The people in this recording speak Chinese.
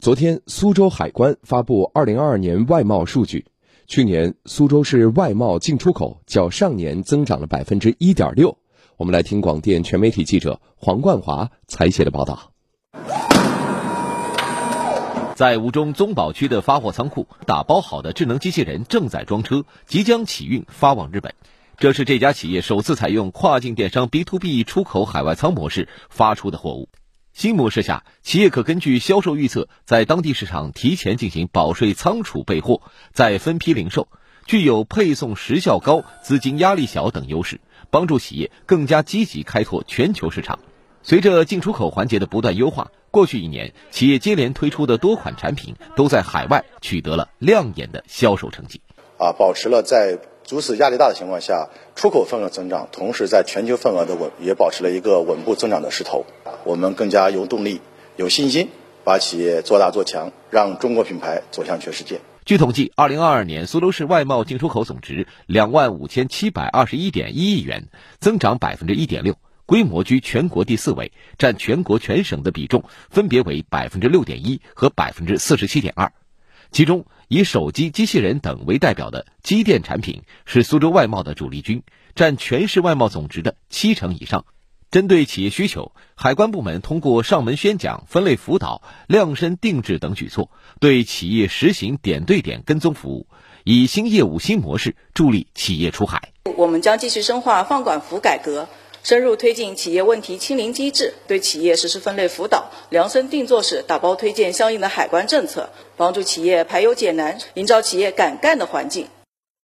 昨天，苏州海关发布二零二二年外贸数据，去年苏州市外贸进出口较上年增长了百分之一点六。我们来听广电全媒体记者黄冠华采写的报道。在吴中宗宝区的发货仓库，打包好的智能机器人正在装车，即将起运发往日本。这是这家企业首次采用跨境电商 B to B 出口海外仓模式发出的货物。新模式下，企业可根据销售预测，在当地市场提前进行保税仓储备货，再分批零售，具有配送时效高、资金压力小等优势，帮助企业更加积极开拓全球市场。随着进出口环节的不断优化，过去一年企业接连推出的多款产品都在海外取得了亮眼的销售成绩。啊，保持了在如此压力大的情况下，出口份额增长，同时在全球份额的稳也保持了一个稳步增长的势头。我们更加有动力、有信心，把企业做大做强，让中国品牌走向全世界。据统计，二零二二年苏州市外贸进出口总值两万五千七百二十一点一亿元，增长百分之一点六，规模居全国第四位，占全国全省的比重分别为百分之六点一和百分之四十七点二。其中，以手机、机器人等为代表的机电产品是苏州外贸的主力军，占全市外贸总值的七成以上。针对企业需求，海关部门通过上门宣讲、分类辅导、量身定制等举措，对企业实行点对点跟踪服务，以新业务新模式助力企业出海。我们将继续深化放管服改革。深入推进企业问题清零机制，对企业实施分类辅导，量身定做式打包推荐相应的海关政策，帮助企业排忧解难，营造企业敢干的环境。